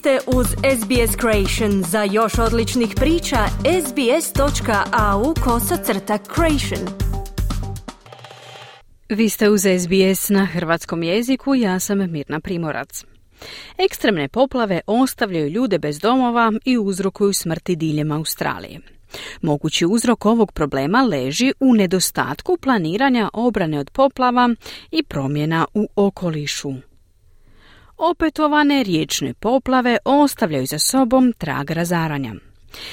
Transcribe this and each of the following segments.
ste uz SBS Creation. Za još odličnih priča, sbs.au kosacrta creation. Vi ste uz SBS na hrvatskom jeziku, ja sam Mirna Primorac. Ekstremne poplave ostavljaju ljude bez domova i uzrokuju smrti diljem Australije. Mogući uzrok ovog problema leži u nedostatku planiranja obrane od poplava i promjena u okolišu. Opetovane riječne poplave ostavljaju za sobom trag razaranja.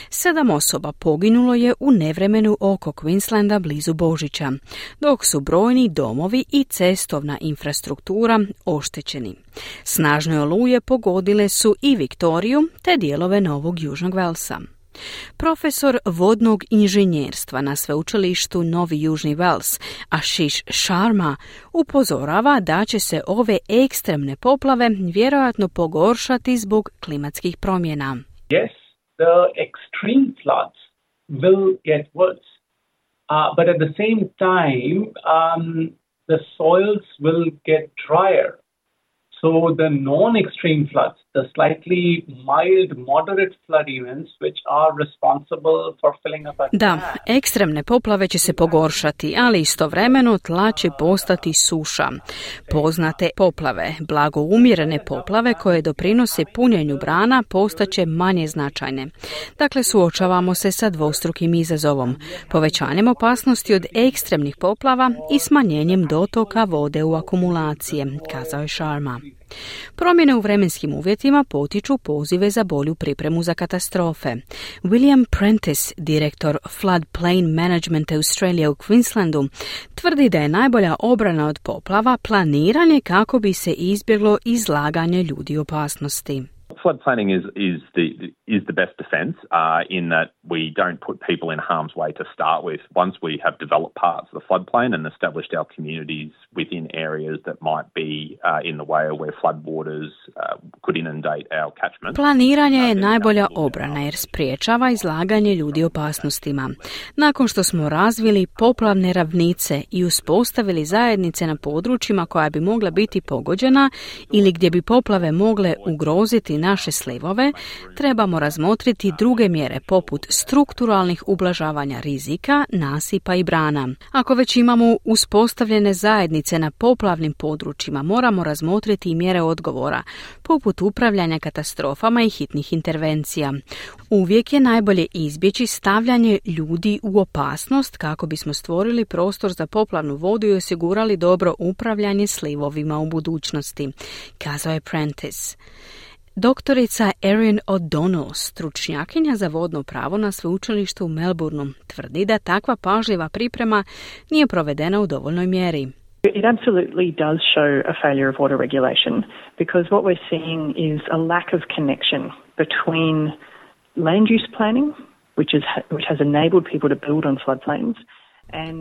Sedam osoba poginulo je u nevremenu oko Queenslanda blizu Božića, dok su brojni domovi i cestovna infrastruktura oštećeni. Snažne oluje pogodile su i Viktoriju te dijelove Novog Južnog Velsa. Profesor vodnog inženjerstva na sveučilištu Novi Južni Vels, Ashish Sharma, upozorava da će se ove ekstremne poplave vjerojatno pogoršati zbog klimatskih promjena. Yes, the extreme floods will get worse. Uh, but at the same time, um, the soils will get drier. So the non-extreme floods, the slightly mild, moderate flood events, which are responsible for filling up Da, ekstremne poplave će se pogoršati, ali istovremeno tla će postati suša. Poznate poplave, blago umjerene poplave koje doprinose punjenju brana postaće manje značajne. Dakle, suočavamo se sa dvostrukim izazovom, povećanjem opasnosti od ekstremnih poplava i smanjenjem dotoka vode u akumulacije, kazao je Sharma. Promjene u vremenskim uvjetima potiču pozive za bolju pripremu za katastrofe. William Prentice, direktor Floodplain Management Australia u Queenslandu, tvrdi da je najbolja obrana od poplava planiranje kako bi se izbjeglo izlaganje ljudi opasnosti. Flood planning is is the is the best defence uh, in that we don't put people in harm's way to start with. Once we have developed parts of the floodplain and established our communities within areas that might be uh, in the way where floodwaters uh, could inundate our catchment. Planiranje je najbolja obrana jer spriječava izlaganje ljudi opasnostima. Nakon što smo razvili poplavne ravnice i uspostavili zajednice na područjima koja bi mogla biti pogođena ili gdje bi poplave mogle ugroziti naše slivove, trebamo razmotriti druge mjere poput strukturalnih ublažavanja rizika, nasipa i brana. Ako već imamo uspostavljene zajednice na poplavnim područjima, moramo razmotriti i mjere odgovora, poput upravljanja katastrofama i hitnih intervencija. Uvijek je najbolje izbjeći stavljanje ljudi u opasnost kako bismo stvorili prostor za poplavnu vodu i osigurali dobro upravljanje slivovima u budućnosti, kazao je Prentice. Doktorica Erin O'Donnell, stručnjakinja za vodno pravo na sveučilištu u Melbourneu, tvrdi da takva pažljiva priprema nije provedena u dovoljnoj mjeri. It absolutely does show a failure of water regulation because what we're seeing is a lack of connection between land use planning, which, is, which has enabled people to build on floodplains,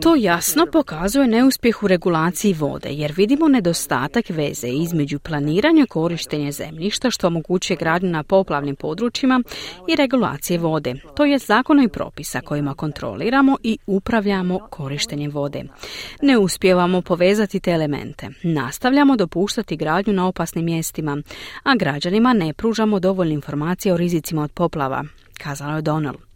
To jasno pokazuje neuspjeh u regulaciji vode, jer vidimo nedostatak veze između planiranja korištenja zemljišta što omogućuje gradnju na poplavnim područjima i regulacije vode, to je zakona i propisa kojima kontroliramo i upravljamo korištenjem vode. Ne uspijevamo povezati te elemente, nastavljamo dopuštati gradnju na opasnim mjestima, a građanima ne pružamo dovoljne informacije o rizicima od poplava, kazala je Donald.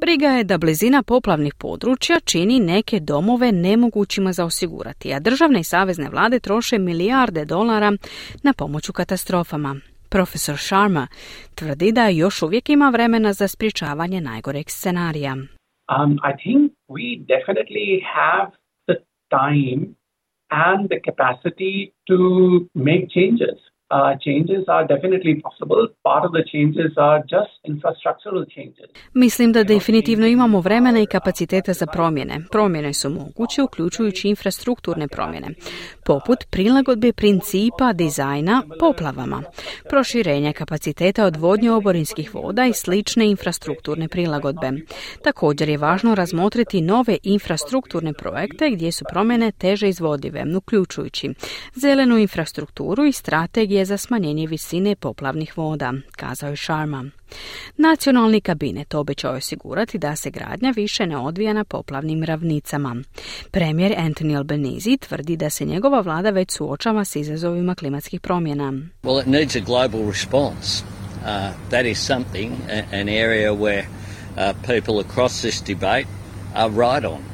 Briga je da blizina poplavnih područja čini neke domove nemogućima za osigurati, a državne i savezne vlade troše milijarde dolara na pomoć u katastrofama. Profesor Sharma tvrdi da još uvijek ima vremena za sprječavanje najgoreg scenarija. Um, I think we definitely have the time and the capacity to make changes. Uh, changes are definitely possible. Part of the changes are just infrastructural changes. Mislim da definitivno imamo vremena i kapaciteta za promjene. Promjene su moguće, uključujući infrastrukturne promjene, poput prilagodbe principa dizajna poplavama, proširenja kapaciteta odvodnje oborinskih voda i slične infrastrukturne prilagodbe. Također je važno razmotriti nove infrastrukturne projekte gdje su promjene teže izvodive, uključujući zelenu infrastrukturu i strategije za smanjenje visine poplavnih voda, kazao je Sharma. Nacionalni kabinet obećao je osigurati da se gradnja više ne odvija na poplavnim ravnicama. Premijer Anthony Albanese tvrdi da se njegova vlada već suočava s izazovima klimatskih promjena. Well, it needs a global response. Uh, that is something, an area where uh, people across this debate are right on.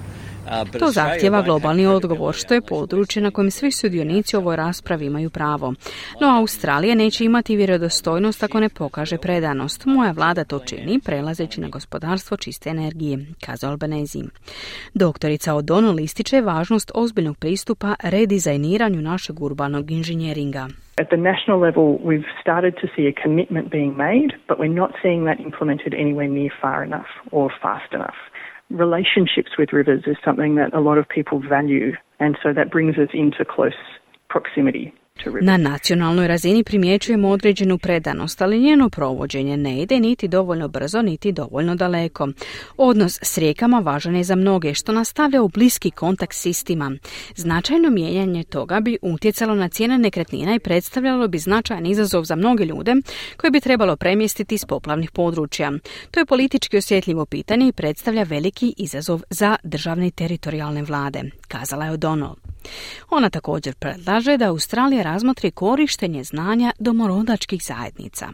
To zahtjeva globalni odgovor, što je područje na kojem svi sudionici u ovoj raspravi imaju pravo. No Australija neće imati vjerodostojnost ako ne pokaže predanost. Moja vlada to čini, prelazeći na gospodarstvo čiste energije, kazao Albanezi. Doktorica O'Donnell ističe važnost ozbiljnog pristupa redizajniranju našeg urbanog inženjeringa. At the national level, we've started to see a commitment being made, but we're not seeing that implemented anywhere near far enough or fast enough. Relationships with rivers is something that a lot of people value, and so that brings us into close proximity. Na nacionalnoj razini primjećujemo određenu predanost, ali njeno provođenje ne ide niti dovoljno brzo, niti dovoljno daleko. Odnos s rijekama važan je za mnoge, što nastavlja u bliski kontakt s istima. Značajno mijenjanje toga bi utjecalo na cijene nekretnina i predstavljalo bi značajan izazov za mnoge ljude koje bi trebalo premjestiti iz poplavnih područja. To je politički osjetljivo pitanje i predstavlja veliki izazov za državne i teritorijalne vlade, kazala je O'Donnell. Ona također predlaže da Australija razmotri korištenje znanja domorodačkih zajednica.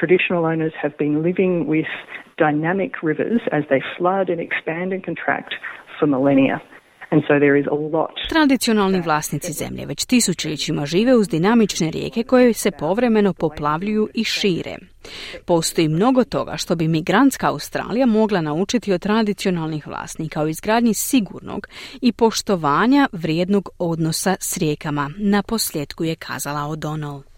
Traditional owners have been living with dynamic rivers as they flood and expand and contract for millennia. Tradicionalni vlasnici zemlje već tisućljećima žive uz dinamične rijeke koje se povremeno poplavljuju i šire. Postoji mnogo toga što bi migrantska Australija mogla naučiti od tradicionalnih vlasnika o izgradnji sigurnog i poštovanja vrijednog odnosa s rijekama. Na posljedku je kazala O'Donnell.